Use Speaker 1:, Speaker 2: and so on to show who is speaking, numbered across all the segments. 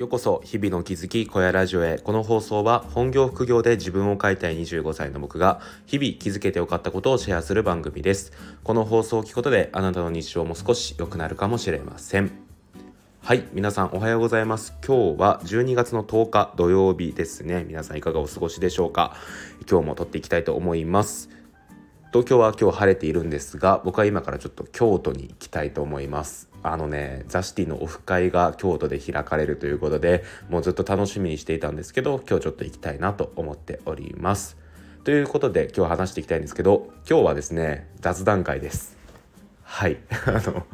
Speaker 1: ようこそ日々の気づき小屋ラジオへ。この放送は本業副業で自分を変えたい25歳の僕が日々気づけてよかったことをシェアする番組です。この放送を聞くことであなたの日常も少し良くなるかもしれません。はい皆さんおはようございます。今日は12月の10日土曜日ですね。皆さんいかがお過ごしでしょうか？今日も撮っていきたいと思います。東京は今日晴れているんですが僕は今からちょっと京都に行きたいと思います。あのねザ・シティのオフ会が京都で開かれるということでもうずっと楽しみにしていたんですけど今日ちょっと行きたいなと思っております。ということで今日話していきたいんですけど今日はですね雑談会です。はい。あの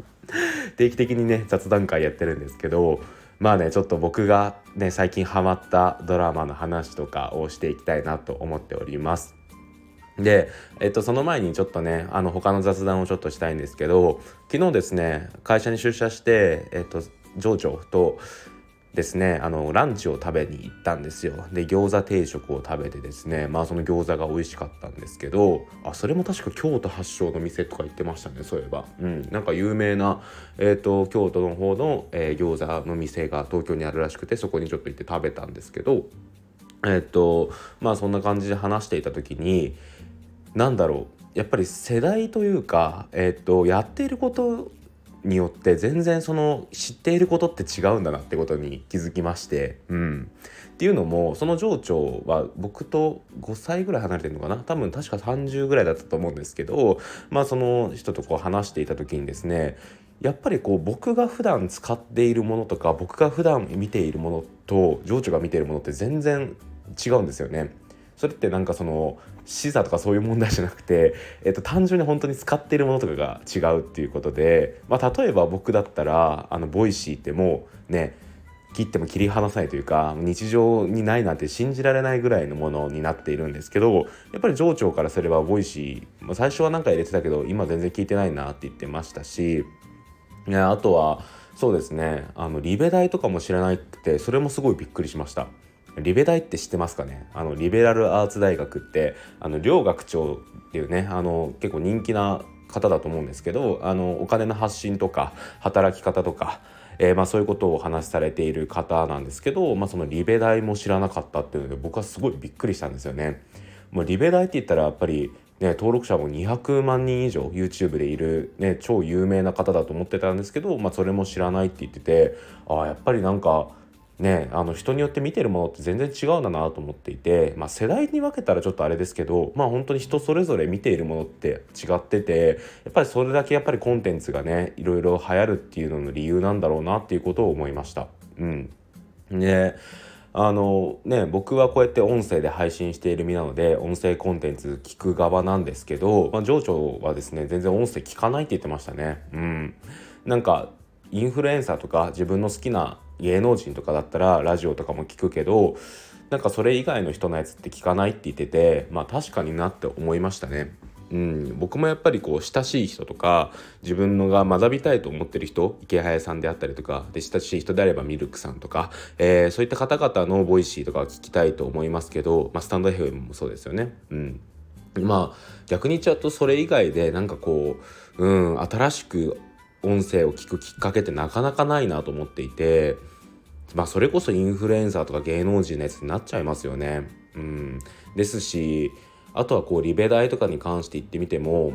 Speaker 1: 定期的にね雑談会やってるんですけどまあねちょっと僕がね最近ハマったドラマの話とかをしていきたいなと思っております。で、えっと、その前にちょっとねあの他の雑談をちょっとしたいんですけど昨日ですね会社に出社して、えっと、上長とですねあのランチを食べに行ったんですよ。で餃子定食を食べてですねまあその餃子が美味しかったんですけどあそれも確か京都発祥の店とか言ってましたねそういえば。うんなんか有名な、えーと、京都の方の、えー、餃子の店が東京にあるらしくてそこにちょっと行って食べたんですけどえっ、とまあそんな感じで話していた時になんだろう。やっぱり世代というか、えーと、やっていることによって全然その知っていることって違うんだなってことに気づきまして、うん、っていうのもその上長は僕と5歳ぐらい離れてるのかな。多分確か30ぐらいだったと思うんですけどまあその人とこう話していた時にですねやっぱりこう僕が普段使っているものとか僕が普段見ているものと上長が見ているものって全然違うんですよね。それってなんかその視座とかそういう問題じゃなくて、えっと、単純に本当に使っているものとかが違うっていうことで、まあ、例えば僕だったらあの Voicy ってもうね切っても切り離せないというか日常にないなんて信じられないぐらいのものになっているんですけどやっぱり上長からすれば Voicy 最初は何か入れてたけど今全然聞いてないなって言ってましたしねあとはそうですねあのリベ大とかも知らなくてそれもすごいびっくりしました。リベ大って知ってますかね？あのリベラルアーツ大学ってあの両学長っていうねあの結構人気な方だと思うんですけどあのお金の発信とか働き方とか、えー、まあ、そういうことをお話しされている方なんですけど、まあ、そのリベ大も知らなかったっていうので僕はすごいびっくりしたんですよね。もうリベ大って言ったらやっぱりね、登録者も200万人以上 YouTube でいる、ね、超有名な方だと思ってたんですけど、まあ、それも知らないって言っててああやっぱりなんかね、あの人によって見てるものって全然違うんだなと思っていて、まあ、世代に分けたらちょっとあれですけど、まあ、本当に人それぞれ見ているものって違っててやっぱりそれだけやっぱりコンテンツがねいろいろ流行るっていうのの理由なんだろうなっていうことを思いました。うん、であのね僕はこうやって音声で配信している身なので音声コンテンツ聞く側なんですけど、まあ、情緒はですね全然音声聞かないって言ってましたね。うん、なんかインフルエンサーとか自分の好きな芸能人とかだったらラジオとかも聞くけどなんかそれ以外の人のやつって聞かないって言っててまあ確かになって思いましたね。うん、僕もやっぱりこう親しい人とか自分のが学びたいと思ってる人イケハヤさんであったりとかで親しい人であればミルクさんとか、えー、そういった方々の Voicy とか聞きたいと思いますけど、まあ、スタンド FM もそうですよね。うんまあ逆に言っちゃうとそれ以外でなんかこう、うん、新しく音声を聞くきっかけってなかなかないなと思っていてまあそれこそインフルエンサーとか芸能人のやつになっちゃいますよね。うん、ですしあとはこうリベ大とかに関して言ってみても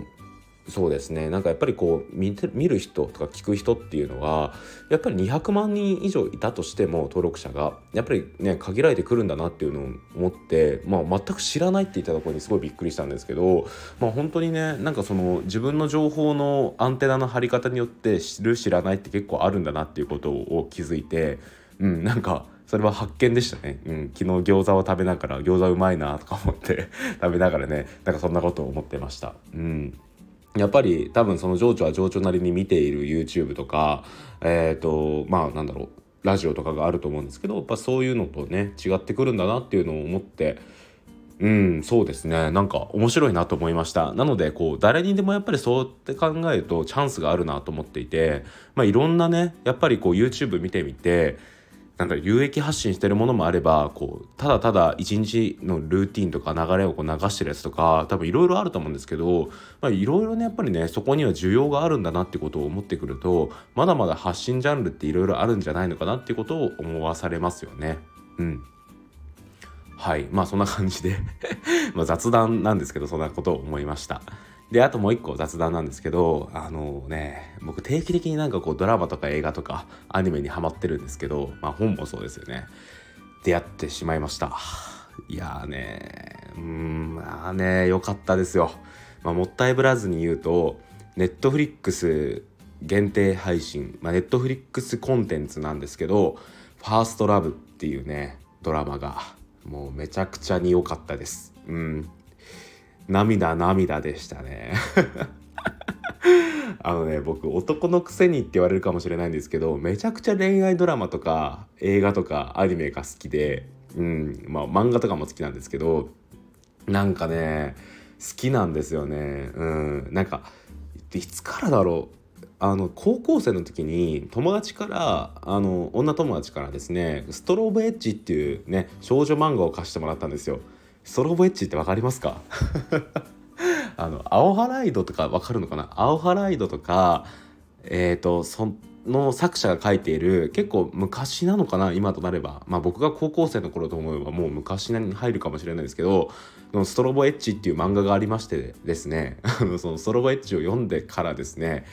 Speaker 1: そうですね。なんかやっぱりこう見て見る人とか聞く人っていうのはやっぱり200万人以上いたとしても登録者がやっぱりね限られてくるんだなっていうのを思って、まあ、全く知らないって言ったところにすごいびっくりしたんですけど、まあ、本当にねなんかその自分の情報のアンテナの張り方によって知る知らないって結構あるんだなっていうことを気づいて、うん、なんかそれは発見でしたね、うん、昨日餃子を食べながら餃子うまいなとか思って食べながらねなんかそんなことを思ってました。うん。やっぱり多分その情緒は情緒なりに見ている YouTube とかえっ、ー、とまあなんだろうラジオとかがあると思うんですけどやっぱそういうのとね違ってくるんだなっていうのを思ってうんそうですね。なんか面白いなと思いました。なのでこう誰にでもやっぱりそうって考えるとチャンスがあるなと思っていてまあいろんなねやっぱりこう YouTube 見てみてなんだ有益発信してるものもあればこうただただ一日のルーティンとか流れをこう流してるやつとか多分いろいろあると思うんですけどいろいろねやっぱりねそこには需要があるんだなってことを思ってくるとまだまだ発信ジャンルっていろいろあるんじゃないのかなってことを思わされますよね。うんはいまあそんな感じで ま雑談なんですけどそんなことを思いました。であともう一個雑談なんですけどあのね僕定期的になんかこうドラマとか映画とかアニメにハマってるんですけどまあ本もそうですよね。出会ってしまいました。いやーねうんまあね良かったですよ、まあ、もったいぶらずに言うとネットフリックス限定配信、ま、ネットフリックスコンテンツなんですけど「ファーストラブっていうねドラマがもうめちゃくちゃに良かったです。うん。涙涙でしたね。あのね僕男のくせにって言われるかもしれないんですけどめちゃくちゃ恋愛ドラマとか映画とかアニメが好きでうんまあ漫画とかも好きなんですけどなんかね好きなんですよね。うんなんかいつからだろう。あの高校生の時に友達からあの女友達からですね「ストローブエッジ」っていうね少女漫画を貸してもらったんですよ。ストロボエッジって分かりますか？あの青ハライドとか分かるのかな？青ハライドとかえっ、ー、とその作者が書いている結構昔なのかな？今となれば。まあ僕が高校生の頃と思えばもう昔に入るかもしれないですけどストロボエッジっていう漫画がありましてですね そのストロボエッジを読んでからですね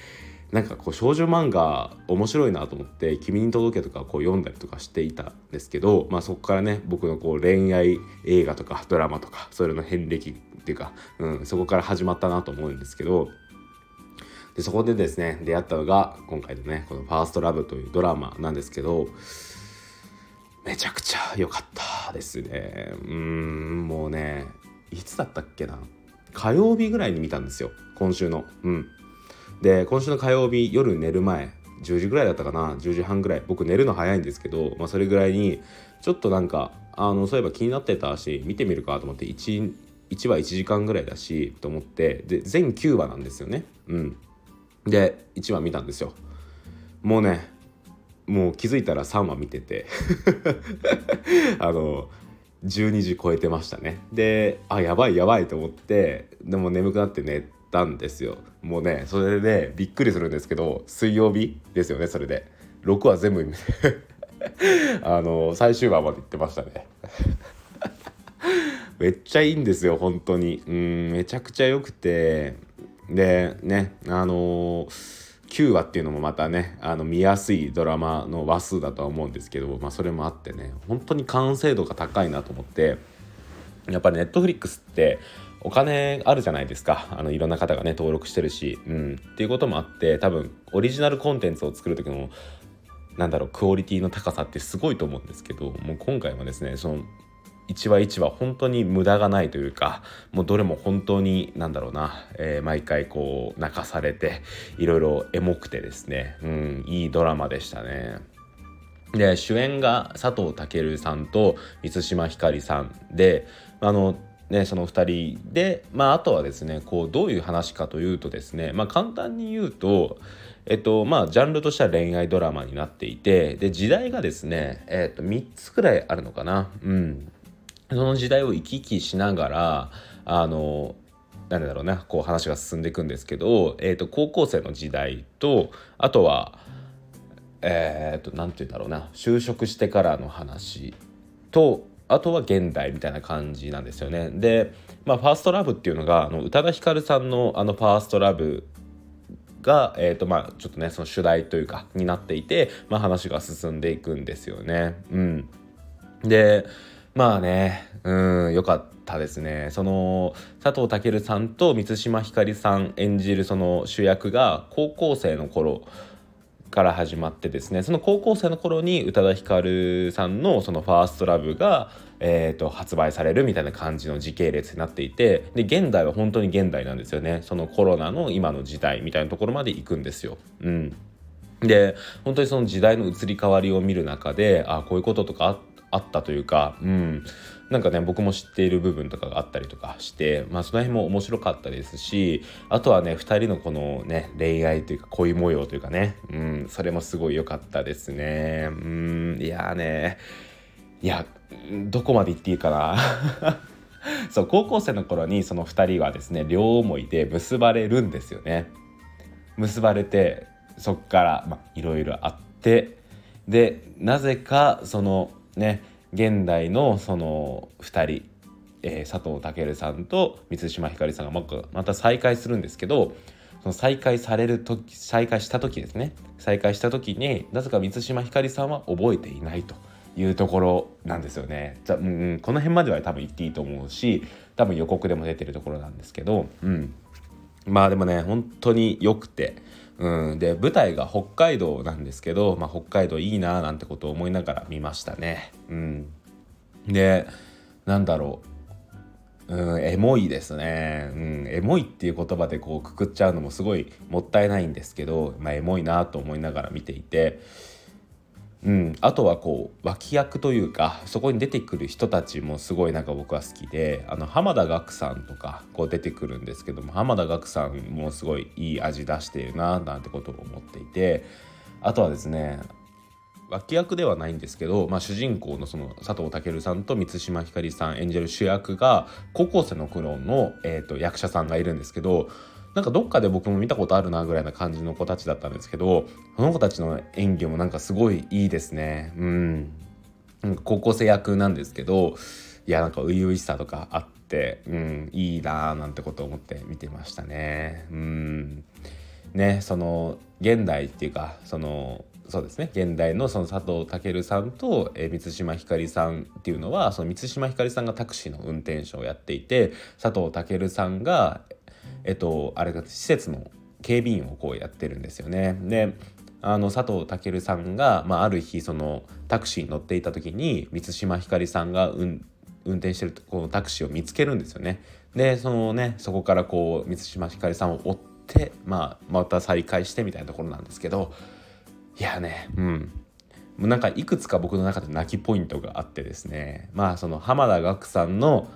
Speaker 1: なんかこう少女漫画面白いなと思って「君に届け」とかこう読んだりとかしていたんですけど、まあ、そこからね僕のこう恋愛映画とかドラマとかそれの遍歴っていうか、うん、そこから始まったなと思うんですけどでそこでですね出会ったのが今回のねこの「ファーストラブというドラマなんですけどめちゃくちゃ良かったですね。うんもうねいつだったっけな？火曜日ぐらいに見たんですよ今週の。うん。で今週の火曜日夜寝る前10時ぐらいだったかな10時半ぐらい。僕寝るの早いんですけど、まあ、それぐらいにちょっとなんかあのそういえば気になってたし見てみるかと思って 1, 1話1時間ぐらいだしと思ってで全9話なんですよね。うん。で1話見たんですよ。もうねもう気づいたら3話見てて あの12時超えてましたね。であやばいやばいと思ってでも眠くなって寝たんですよ。もうねそれでびっくりするんですけど水曜日ですよねそれで。6話全部 あの最終話まで行ってましたね。めっちゃいいんですよ本当に。うんめちゃくちゃ良くて。でねあのー9話っていうのもまたねあの見やすいドラマの話数だとは思うんですけど、まあ、それもあってね本当に完成度が高いなと思ってやっぱネットフリックスってお金あるじゃないですか。あのいろんな方がね登録してるし、うん、っていうこともあって多分オリジナルコンテンツを作る時のなんだろうクオリティの高さってすごいと思うんですけどもう今回はですねその一話一話本当に無駄がないというかもうどれも本当になんだろうな、えー、毎回こう泣かされていろいろエモくてですね、うん、いいドラマでしたね。で主演が佐藤健さんと満島ひかりさんであのね、その2人で、まあ、あとはですねこうどういう話かというとですね、まあ、簡単に言うと、えっとまあ、ジャンルとしては恋愛ドラマになっていてで時代がですね、えっと、3つくらいあるのかな、うん、その時代を行き来しながらあのなんだろうなこう話が進んでいくんですけど、えっと、高校生の時代とあとはえっと何て言うんだろうな就職してからの話とあとは現代みたいな感じなんですよね。で、まあ、ファーストラブっていうのがあの宇多田ヒカルさんのあのファーストラブが、えーとまあ、ちょっとねその主題というかになっていて、まあ、話が進んでいくんですよね。うん、でまあねうんよかったですねその佐藤健さんと満島ひかりさん演じるその主役が高校生の頃から始まってですねその高校生の頃に宇多田ヒカルさんのその「ファーストラブが、えーと、発売されるみたいな感じの時系列になっていてで現代は本当に現代なんですよね。そのコロナの今の時代みたいなところまで行くんですよ。うん。で本当にその時代の移り変わりを見る中であこういうこととかあったというか、うん、なんかね僕も知っている部分とかがあったりとかして、まあ、その辺も面白かったですしあとはね2人のこのね恋愛というか恋模様というかね、うん、それもすごい良かったですね。うんいやねいやどこまで言っていいかな。そう高校生の頃にその2人はですね両思いで結ばれるんですよね。結ばれてそっからいろいろあってでなぜかそのね現代のその2人、えー、佐藤健さんと満島ひかりさんがまた再会するんですけどその再会される時再会した時ですね再会した時になぜか満島ひかりさんは覚えていないというところなんですよね。じゃうん、この辺までは多分言っていいと思うし多分予告でも出てるところなんですけど、うん、まあでもね本当に良くて。うん、で舞台が北海道なんですけど、まあ、北海道いいななんてことを思いながら見ましたね。うん、でなんだろう、うん、エモいですね、うん、エモいっていう言葉でこうくくっちゃうのもすごいもったいないんですけど、まあ、エモいなと思いながら見ていて。うん、あとはこう脇役というかそこに出てくる人たちもすごいなんか僕は好きであの浜田岳さんとかこう出てくるんですけども浜田岳さんもすごいいい味出してるななんてことを思っていてあとはですね脇役ではないんですけど、まあ、主人公のその佐藤健さんと満島ひかりさん演じる主役が高校生の頃の、えーと役者さんがいるんですけどなんかどっかで僕も見たことあるなぐらいな感じの子たちだったんですけどその子たちの演技もなんかすごいいいですね。うん。高校生役なんですけどいやなんか初々しさとかあって、うん、いいなーなんてことを思って見てましたね。うん。ねその現代っていうかそのそうですね。現代のその佐藤健さんと、え満島ひかりさんっていうのはその満島ひかりさんがタクシーの運転手をやっていて佐藤健さんが、えっとあれが施設の警備員をこうやってるんですよね。であの佐藤健さんが、まあ、ある日そのタクシーに乗っていた時に満島ひかりさんが、運転してるこのタクシーを見つけるんですよね。でそのねそこからこう満島ひかりさんを追って、まあ、また再会してみたいなところなんですけどいやねうんなんかいくつか僕の中で泣きポイントがあってですねまあその浜田岳さんの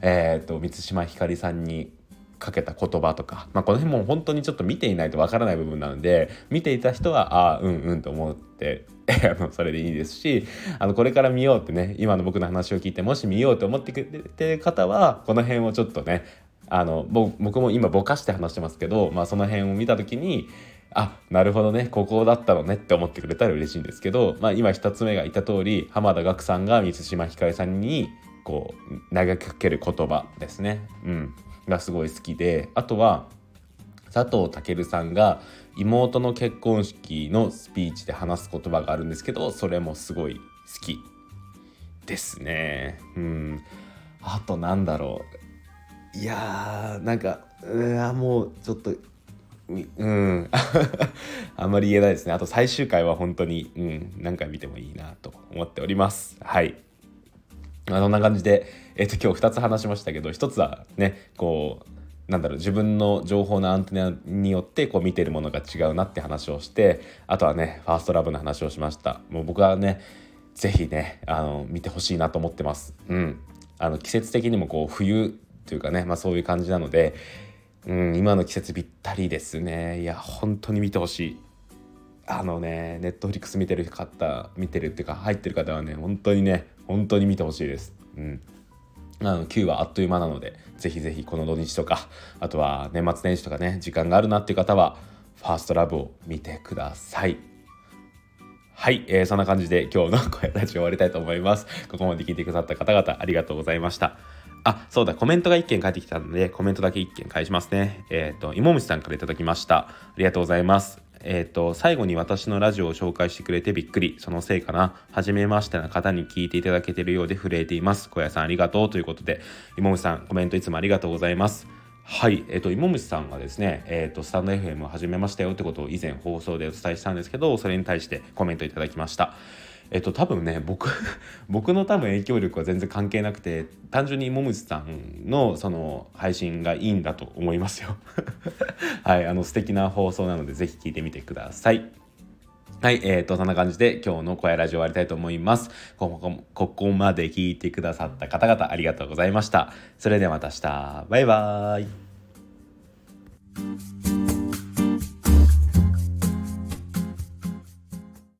Speaker 1: えーと満島ひかりさんにかけた言葉とか、まあ、この辺も本当にちょっと見ていないとわからない部分なので見ていた人はああうんうんと思って それでいいですしあのこれから見ようってね今の僕の話を聞いてもし見ようと思ってくれてる方はこの辺をちょっとねあの僕も今ぼかして話してますけど、まあ、その辺を見た時にあなるほどねここだったのねって思ってくれたら嬉しいんですけど、まあ、今2つ目が言った通り浜田岳さんが満島ひかりさんにこう投げかける言葉ですね。うんがすごい好きであとは佐藤健さんが妹の結婚式のスピーチで話す言葉があるんですけどそれもすごい好きですね。うん。あとなんだろう。いやーなんかうわもうちょっとうん。あんまり言えないですね。あと最終回は本当にうん何回見てもいいなと思っております。はい。あそんな感じで、えっ、と、今日2つ話しましたけど、1つはね、こう、なんだろう、自分の情報のアンテナによってこう見てるものが違うなって話をして、あとはね、ファーストラブの話をしました。もう僕はね、是非ね、あの、見てほしいなと思ってます。うん。あの、季節的にもこう、冬というかね、まあそういう感じなので、うん、今の季節ぴったりですね。いや、本当に見てほしい。あのね、ネットフリックス見てる方、見てるっていうか、入ってる方はね、本当にね、本当に見てほしいです。うん。あの9はあっという間なので、ぜひぜひこの土日とか、あとは年末年始とかね、時間があるなっていう方は、ファーストラブを見てください。はい、えー、そんな感じで今日の声ラジオ終わりたいと思います。ここまで聞いてくださった方々ありがとうございました。あ、そうだ、コメントが1件返ってきたので、コメントだけ1件返しますね。えっ、ー、と、芋虫さんから頂きました。ありがとうございます。えっ、ー、と、最後に私のラジオを紹介してくれてびっくり。そのせいかな。はじめましてな方に聞いていただけているようで震えています。小屋さんありがとうということで、芋虫さん、コメントいつもありがとうございます。はい、えっ、ー、と、芋虫さんがですね、えっ、ー、と、スタンド FM を始めましたよってことを以前放送でお伝えしたんですけど、それに対してコメントいただきました。えっと多分ね僕 僕の多分影響力は全然関係なくて単純にもむさんのその配信がいいんだと思いますよ はいあの素敵な放送なのでぜひ聞いてみてくださいはい、えーと、そんな感じで今日の声ラジオ終わりたいと思います。ここここまで聞いてくださった方々ありがとうございました。それではまた明日。バイバーイ。